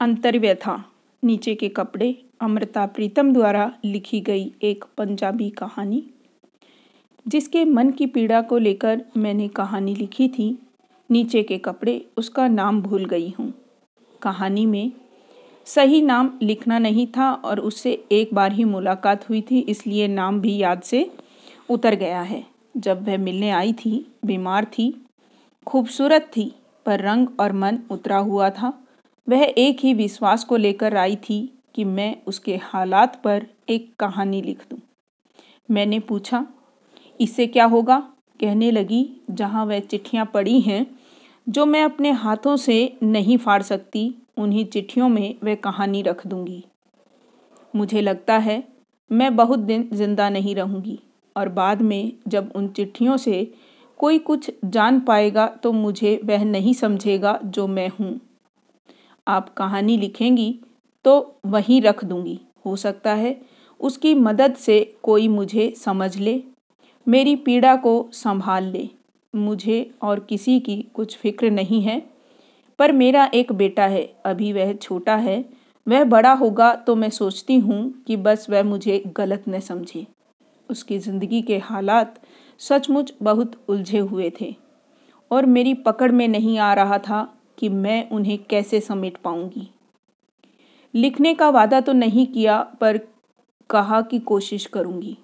अंतर्व्यथा। नीचे के कपड़े अमृता प्रीतम द्वारा लिखी गई एक पंजाबी कहानी, जिसके मन की पीड़ा को लेकर मैंने कहानी लिखी थी। नीचे के कपड़े उसका नाम भूल गई हूँ। कहानी में सही नाम लिखना नहीं था और उससे एक बार ही मुलाकात हुई थी, इसलिए नाम भी याद से उतर गया है। जब वह मिलने आई थी, बीमार थी, खूबसूरत थी, पर रंग और मन उतरा हुआ था। वह एक ही विश्वास को लेकर आई थी कि मैं उसके हालात पर एक कहानी लिख दूँ। मैंने पूछा, इससे क्या होगा? कहने लगी, जहाँ वह चिट्ठियाँ पड़ी हैं, जो मैं अपने हाथों से नहीं फाड़ सकती, उन्हीं चिट्ठियों में वह कहानी रख दूँगी। मुझे लगता है, मैं बहुत दिन ज़िंदा नहीं रहूँगी, और बाद में जब उन चिट्ठियों से कोई कुछ जान पाएगा तो मुझे वह नहीं समझेगा जो मैं हूँ। आप कहानी लिखेंगी तो वहीं रख दूँगी। हो सकता है उसकी मदद से कोई मुझे समझ ले, मेरी पीड़ा को संभाल ले। मुझे और किसी की कुछ फ़िक्र नहीं है, पर मेरा एक बेटा है, अभी वह छोटा है। वह बड़ा होगा तो मैं सोचती हूँ कि बस वह मुझे गलत न समझे। उसकी ज़िंदगी के हालात सचमुच बहुत उलझे हुए थे, और मेरी पकड़ में नहीं आ रहा था कि मैं उन्हें कैसे समेट पाऊँगी। लिखने का वादा तो नहीं किया, पर कहा कि कोशिश करूँगी।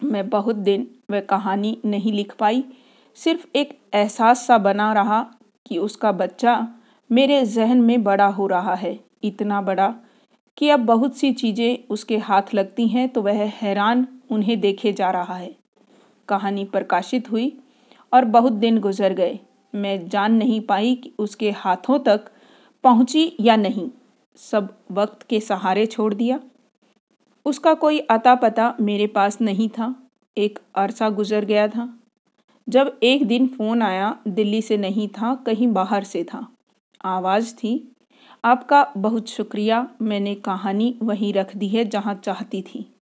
मैं बहुत दिन वह कहानी नहीं लिख पाई। सिर्फ़ एक एहसास सा बना रहा कि उसका बच्चा मेरे जहन में बड़ा हो रहा है, इतना बड़ा कि अब बहुत सी चीज़ें उसके हाथ लगती हैं तो वह हैरान उन्हें देखे जा रहा है। कहानी प्रकाशित हुई और बहुत दिन गुजर गए। मैं जान नहीं पाई कि उसके हाथों तक पहुँची या नहीं। सब वक्त के सहारे छोड़ दिया। उसका कोई अता पता मेरे पास नहीं था। एक अरसा गुजर गया था। जब एक दिन फ़ोन आया, दिल्ली से नहीं था, कहीं बाहर से था। आवाज़ थी, आपका बहुत शुक्रिया, मैंने कहानी वहीं रख दी है जहाँ चाहती थी।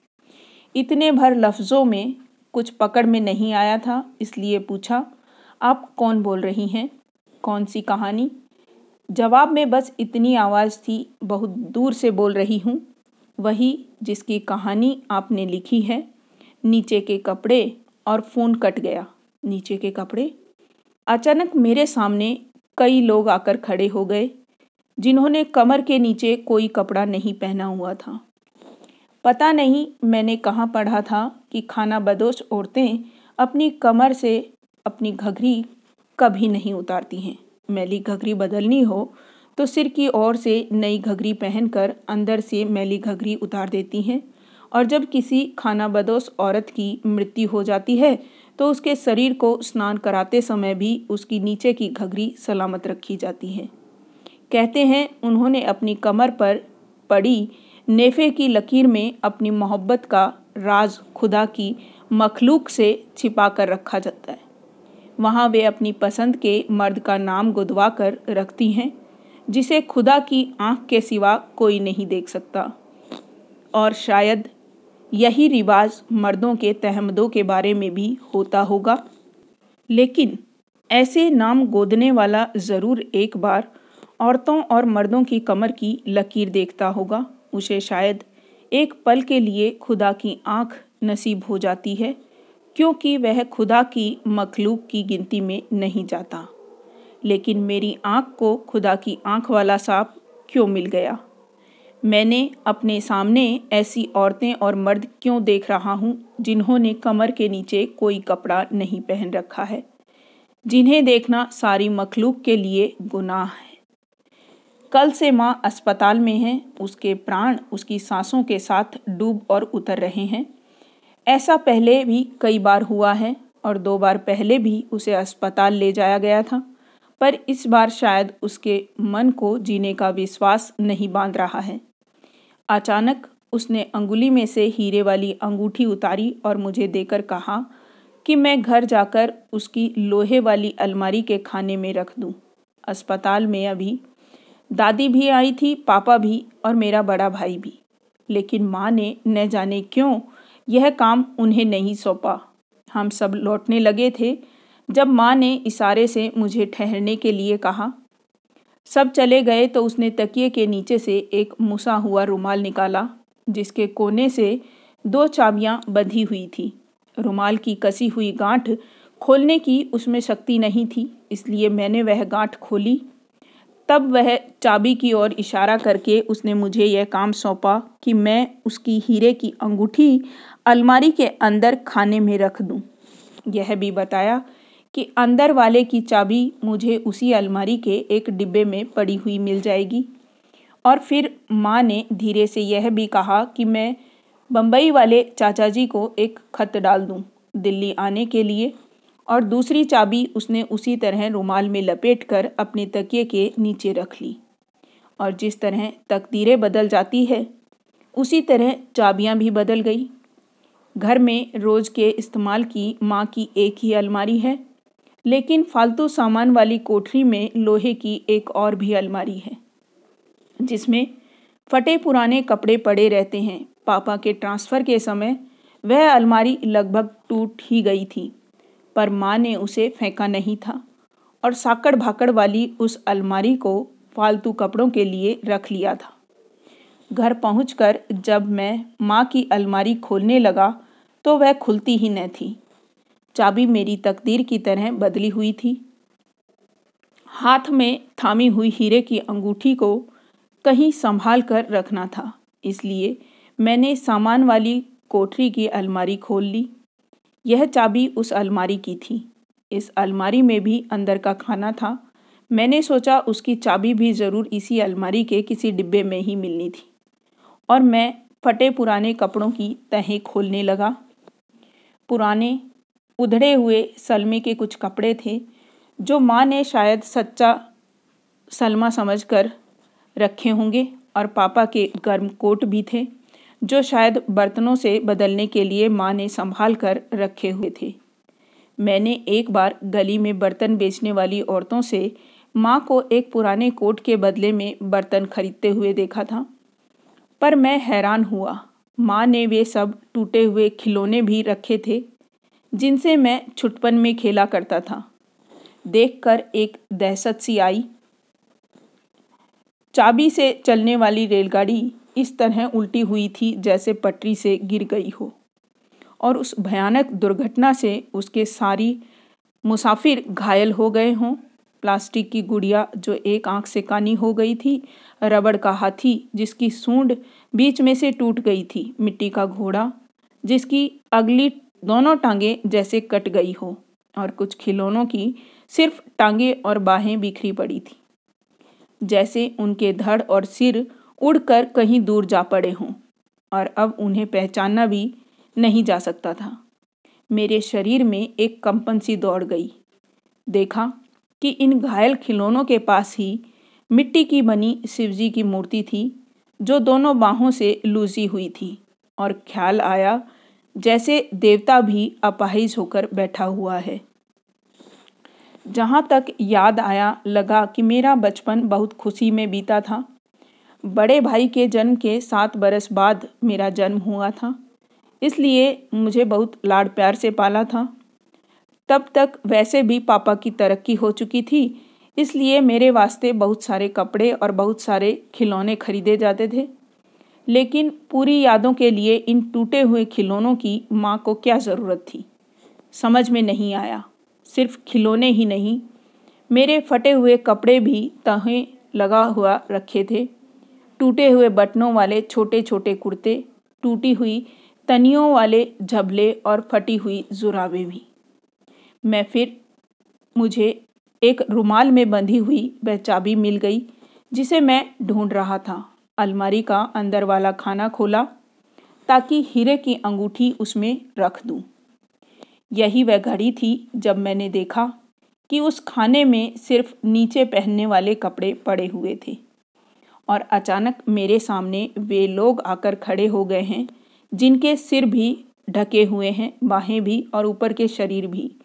इतने भर लफ्ज़ों में कुछ पकड़ में नहीं आया था, इसलिए पूछा आप कौन बोल रही हैं? कौन सी कहानी? जवाब में बस इतनी आवाज़ थी, बहुत दूर से बोल रही हूँ। वही जिसकी कहानी आपने लिखी है। नीचे के कपड़े और फ़ोन कट गया। नीचे के कपड़े? अचानक मेरे सामने कई लोग आकर खड़े हो गए, जिन्होंने कमर के नीचे कोई कपड़ा नहीं पहना हुआ था। पता नहीं मैंने कहाँ पढ़ा था कि खाना बदोश औरतें अपनी कमर से अपनी घघरी कभी नहीं उतारती हैं। मैली घघरी बदलनी हो तो सिर की ओर से नई घघरी पहनकर अंदर से मैली घघरी उतार देती हैं। और जब किसी खाना बदोश औरत की मृत्यु हो जाती है तो उसके शरीर को स्नान कराते समय भी उसकी नीचे की घघरी सलामत रखी जाती है। कहते हैं, उन्होंने अपनी कमर पर पड़ी नेफे की लकीर में अपनी मोहब्बत का राज खुदा की मखलूक से छिपा कर रखा जाता है। वहाँ वे अपनी पसंद के मर्द का नाम गुदवा कर रखती हैं, जिसे खुदा की आँख के सिवा कोई नहीं देख सकता। और शायद यही रिवाज मर्दों के तहमदों के बारे में भी होता होगा। लेकिन ऐसे नाम गोदने वाला ज़रूर एक बार औरतों और मर्दों की कमर की लकीर देखता होगा। उसे शायद एक पल के लिए खुदा की आँख नसीब हो जाती है। क्योंकि वह खुदा की मखलूक की गिनती में नहीं जाता। लेकिन मेरी आँख को खुदा की आँख वाला सांप क्यों मिल गया? मैंने अपने सामने ऐसी औरतें और मर्द क्यों देख रहा हूँ, जिन्होंने कमर के नीचे कोई कपड़ा नहीं पहन रखा है? जिन्हें देखना सारी मखलूक के लिए गुनाह है। कल से माँ अस्पताल में है, उसके प्राण उसकी सांसों के साथ डूब और उतर रहे हैं। ऐसा पहले भी कई बार हुआ है और दो बार पहले भी उसे अस्पताल ले जाया गया था, पर इस बार शायद उसके मन को जीने का विश्वास नहीं बाँध रहा है अचानक उसने अंगुली में से हीरे वाली अंगूठी उतारी और मुझे देकर कहा कि मैं घर जाकर उसकी लोहे वाली अलमारी के खाने में रख दूँ। अस्पताल में अभी दादी भी आई थी, पापा भी और मेरा बड़ा भाई भी लेकिन माँ ने न जाने क्यों यह काम उन्हें नहीं सौंपा। हम सब लौटने लगे थे, जब माँ ने इशारे से मुझे ठहरने के लिए कहा। सब चले गए तो उसने तकिए के नीचे से एक मुसा हुआ रुमाल निकाला, जिसके कोने से दो चाबियाँ बंधी हुई थी। रुमाल की कसी हुई गांठ खोलने की उसमें शक्ति नहीं थी, इसलिए मैंने वह गांठ खोली। तब वह चाबी की ओर इशारा करके उसने मुझे यह काम सौंपा कि मैं उसकी हीरे की अंगूठी अलमारी के अंदर खाने में रख दूँ। यह भी बताया कि अंदर वाले की चाबी मुझे उसी अलमारी के एक डिब्बे में पड़ी हुई मिल जाएगी। और फिर माँ ने धीरे से यह भी कहा कि मैं बम्बई वाले चाचा जी को एक खत डाल दूँ दिल्ली आने के लिए। और दूसरी चाबी उसने उसी तरह रुमाल में लपेट कर अपने तकिए के नीचे रख ली। और जिस तरह तकदीरें बदल जाती है, उसी तरह चाबियाँ भी बदल गई। घर में रोज़ के इस्तेमाल की माँ की एक ही अलमारी है, लेकिन फालतू सामान वाली कोठरी में लोहे की एक और भी अलमारी है, जिसमें फटे पुराने कपड़े पड़े रहते हैं। पापा के ट्रांसफ़र के समय वह अलमारी लगभग टूट ही गई थी, पर माँ ने उसे फेंका नहीं था और साकड़ भाकड़ वाली उस अलमारी को फालतू कपड़ों के लिए रख लिया था। घर पहुंचकर जब मैं माँ की अलमारी खोलने लगा तो वह खुलती ही न थी। चाबी मेरी तकदीर की तरह बदली हुई थी। हाथ में थामी हुई हीरे की अंगूठी को कहीं संभाल कर रखना था, इसलिए मैंने सामान वाली कोठरी की अलमारी खोल ली। यह चाबी उस अलमारी की थी। इस अलमारी में भी अंदर का खाना था। मैंने सोचा उसकी चाबी भी ज़रूर इसी अलमारी के किसी डिब्बे में ही मिलनी थी। और मैं फटे पुराने कपड़ों की तहें खोलने लगा। पुराने, उधड़े हुए सलमे के कुछ कपड़े थे, जो माँ ने शायद सच्चा सलमा समझकर रखे होंगे और पापा के गर्म कोट भी थे, जो शायद बर्तनों से बदलने के लिए माँ ने संभाल कर रखे हुए थे। मैंने एक बार गली में बर्तन बेचने वाली औरतों से माँ को एक पुराने कोट के बदले में बर्तन खरीदते हुए देखा था, पर मैं हैरान हुआ। माँ ने वे सब टूटे हुए खिलौने भी रखे थे, जिनसे मैं छुटपन में खेला करता था। देखकर एक दहशत सी आई। चाबी से चलने वाली रेलगाड़ी इस तरह उल्टी हुई थी जैसे पटरी से गिर गई हो, और उस भयानक दुर्घटना से उसके सारी मुसाफिर घायल हो गए हों। प्लास्टिक की गुड़िया जो एक आँख से कानी हो गई थी रबड़ का हाथी, जिसकी सूंड बीच में से टूट गई थी, मिट्टी का घोड़ा, जिसकी अगली दोनों टांगे जैसे कट गई हो, और कुछ खिलौनों की सिर्फ़ टांगे और बाहें बिखरी पड़ी थी। जैसे उनके धड़ और सिर उड़कर कहीं दूर जा पड़े हों, और अब उन्हें पहचानना भी नहीं जा सकता था। मेरे शरीर में एक कंपन सी दौड़ गई। देखा कि इन घायल खिलौनों के पास ही मिट्टी की बनी शिवजी की मूर्ति थी, जो दोनों बाहों से लूजी हुई थी। और ख्याल आया, जैसे देवता भी अपाहिज होकर बैठा हुआ है। जहाँ तक याद आया, लगा कि मेरा बचपन बहुत खुशी में बीता था। बड़े भाई के जन्म के सात बरस बाद मेरा जन्म हुआ था। इसलिए मुझे बहुत लाड़ प्यार से पाला था। तब तक वैसे भी पापा की तरक्की हो चुकी थी इसलिए मेरे वास्ते बहुत सारे कपड़े और बहुत सारे खिलौने खरीदे जाते थे। लेकिन पूरी यादों के लिए इन टूटे हुए खिलौनों की माँ को क्या ज़रूरत थी? समझ में नहीं आया। सिर्फ़ खिलौने ही नहीं, मेरे फटे हुए कपड़े भी तहें लगा हुआ रखे थे। टूटे हुए बटनों वाले छोटे छोटे कुर्ते, टूटी हुई तनियों वाले झबले और फटी हुई जुराबे भी। मैं फिर मुझे एक रुमाल में बंधी हुई वह चाबी मिल गई, जिसे मैं ढूंढ रहा था। अलमारी का अंदर वाला खाना खोला, ताकि हीरे की अंगूठी उसमें रख दूँ। यही वह घड़ी थी जब मैंने देखा कि उस खाने में सिर्फ़ नीचे पहनने वाले कपड़े पड़े हुए थे। और अचानक मेरे सामने वे लोग आकर खड़े हो गए हैं, जिनके सिर भी ढके हुए हैं, बाहें भी और ऊपर के शरीर भी।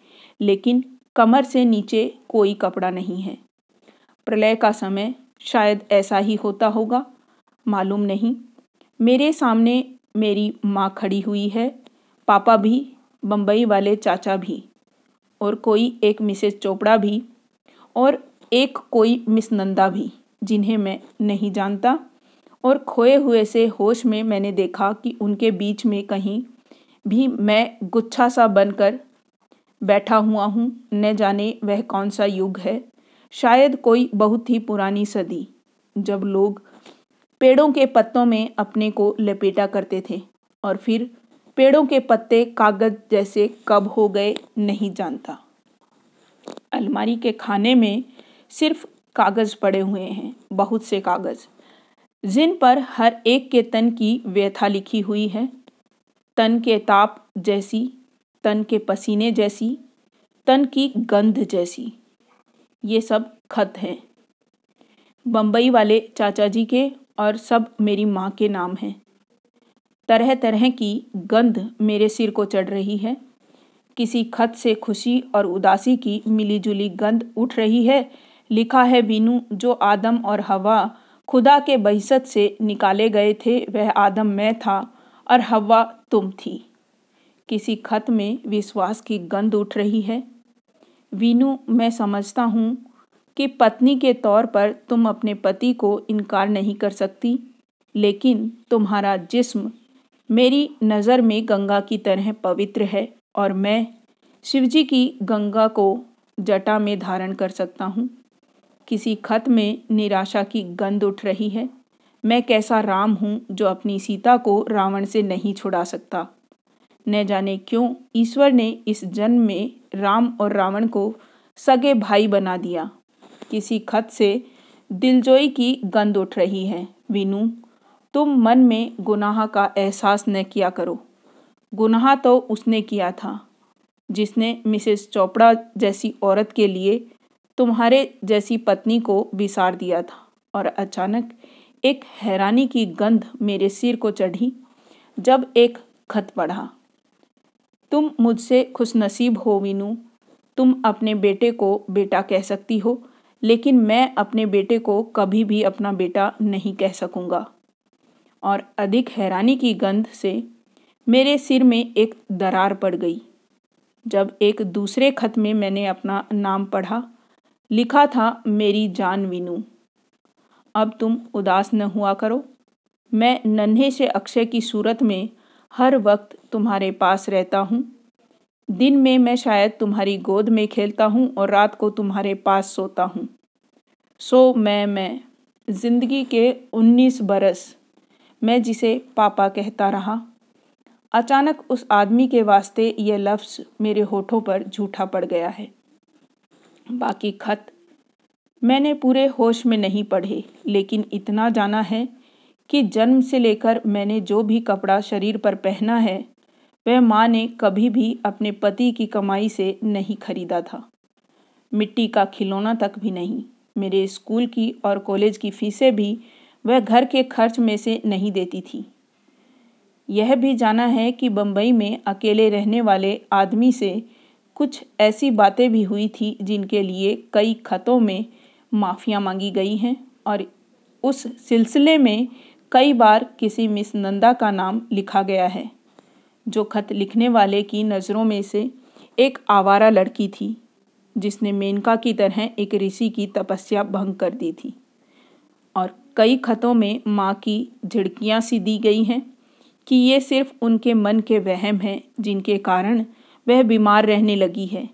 लेकिन कमर से नीचे कोई कपड़ा नहीं है। प्रलय का समय शायद ऐसा ही होता होगा, मालूम नहीं। मेरे सामने मेरी माँ खड़ी हुई है, पापा भी बम्बई वाले चाचा भी, और कोई एक मिसेस चोपड़ा भी, और एक कोई मिस नंदा भी, जिन्हें मैं नहीं जानता। और खोए हुए से होश में मैंने देखा कि उनके बीच में कहीं भी मैं गुच्छा सा बनकर बैठा हुआ हूँ, न जाने वह कौन सा युग है। शायद कोई बहुत ही पुरानी सदी, जब लोग पेड़ों के पत्तों में अपने को लपेटा करते थे, और फिर पेड़ों के पत्ते कागज़ जैसे कब हो गए नहीं जानता। अलमारी के खाने में सिर्फ़ कागज़ पड़े हुए हैं, बहुत से कागज़, जिन पर हर एक के तन की व्यथा लिखी हुई है। तन के ताप जैसी तन के पसीने जैसी, तन की गंध जैसी। ये सब खत हैं। बम्बई वाले चाचा जी के और सब मेरी माँ के नाम हैं। तरह तरह की गंध मेरे सिर को चढ़ रही है। किसी खत से खुशी और उदासी की मिली जुली गंध उठ रही है, लिखा है बीनू जो आदम और हवा खुदा के बहसत से निकाले गए थे, वह आदम मैं था और हवा तुम थी। किसी खत में विश्वास की गंध उठ रही है। वीनू, मैं समझता हूँ कि पत्नी के तौर पर तुम अपने पति को इनकार नहीं कर सकती, लेकिन तुम्हारा जिस्म मेरी नज़र में गंगा की तरह पवित्र है और मैं शिवजी की गंगा को जटा में धारण कर सकता हूँ। किसी खत में निराशा की गंध उठ रही है। मैं कैसा राम हूँ जो अपनी सीता को रावण से नहीं छुड़ा सकता? न जाने क्यों ईश्वर ने इस जन्म में राम और रावण को सगे भाई बना दिया। किसी खत से दिलजोई की गंध उठ रही है। वीनू, तुम मन में गुनाह का एहसास न किया करो। गुनाह तो उसने किया था, जिसने मिसेस चोपड़ा जैसी औरत के लिए तुम्हारे जैसी पत्नी को बिसार दिया था और अचानक एक हैरानी की गंध मेरे सिर को चढ़ी जब एक खत पढ़ा। तुम मुझसे खुशनसीब हो, वीनू। तुम अपने बेटे को बेटा कह सकती हो, लेकिन मैं अपने बेटे को कभी भी अपना बेटा नहीं कह सकूँगा। और अधिक हैरानी की गंध से मेरे सिर में एक दरार पड़ गई। जब एक दूसरे खत में मैंने अपना नाम पढ़ा, लिखा था, मेरी जान विनू। अब तुम उदास न हुआ करो। मैं नन्हे से अक्षय की सूरत में हर वक्त तुम्हारे पास रहता हूँ। दिन में मैं शायद तुम्हारी गोद में खेलता हूँ और रात को तुम्हारे पास सोता हूँ। सो मैं मैं, ज़िंदगी के उन्नीस बरस, मैं जिसे पापा कहता रहा। अचानक उस आदमी के वास्ते यह लफ्ज़ मेरे होठों पर झूठा पड़ गया है। बाकी खत मैंने पूरे होश में नहीं पढ़े, लेकिन इतना जाना है कि जन्म से लेकर मैंने जो भी कपड़ा शरीर पर पहना है, वह माँ ने कभी भी अपने पति की कमाई से नहीं खरीदा था। मिट्टी का खिलौना तक भी नहीं। मेरे स्कूल की और कॉलेज की फीसें भी वह घर के खर्च में से नहीं देती थी। यह भी जाना है कि बम्बई में अकेले रहने वाले आदमी से कुछ ऐसी बातें भी हुई थी जिनके लिए कई खतों में माफ़ियाँ मांगी गई हैं और उस सिलसिले में कई बार किसी मिस नंदा का नाम लिखा गया है, जो खत लिखने वाले की नज़रों में से एक आवारा लड़की थी, जिसने मेनका की तरह एक ऋषि की तपस्या भंग कर दी थी। और कई खतों में माँ की झिड़कियाँ सी दी गई हैं कि ये सिर्फ़ उनके मन के वहम हैं, जिनके कारण वह बीमार रहने लगी है।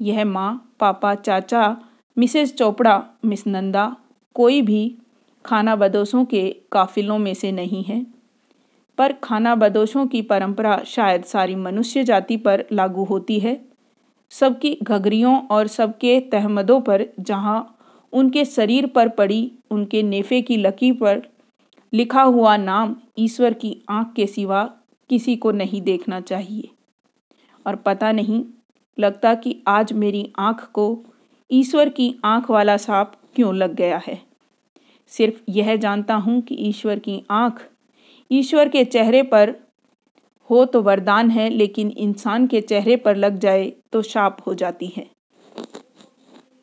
यह माँ, पापा, चाचा, मिसेस चोपड़ा, मिस नंदा, कोई भी खाना बदोशों के काफिलों में से नहीं है। पर खाना बदोशों की परंपरा शायद सारी मनुष्य जाति पर लागू होती है। सबकी घघरियों और सबके तहमदों पर, जहाँ उनके शरीर पर पड़ी, उनके नेफे की लकी पर लिखा हुआ नाम ईश्वर की आँख के सिवा किसी को नहीं देखना चाहिए। और पता नहीं लगता कि आज मेरी आँख को ईश्वर की आँख वाला सांप क्यों लग गया है। सिर्फ़ यह जानता हूँ कि ईश्वर की आँख ईश्वर के चेहरे पर हो तो वरदान है, लेकिन इंसान के चेहरे पर लग जाए तो शाप हो जाती है।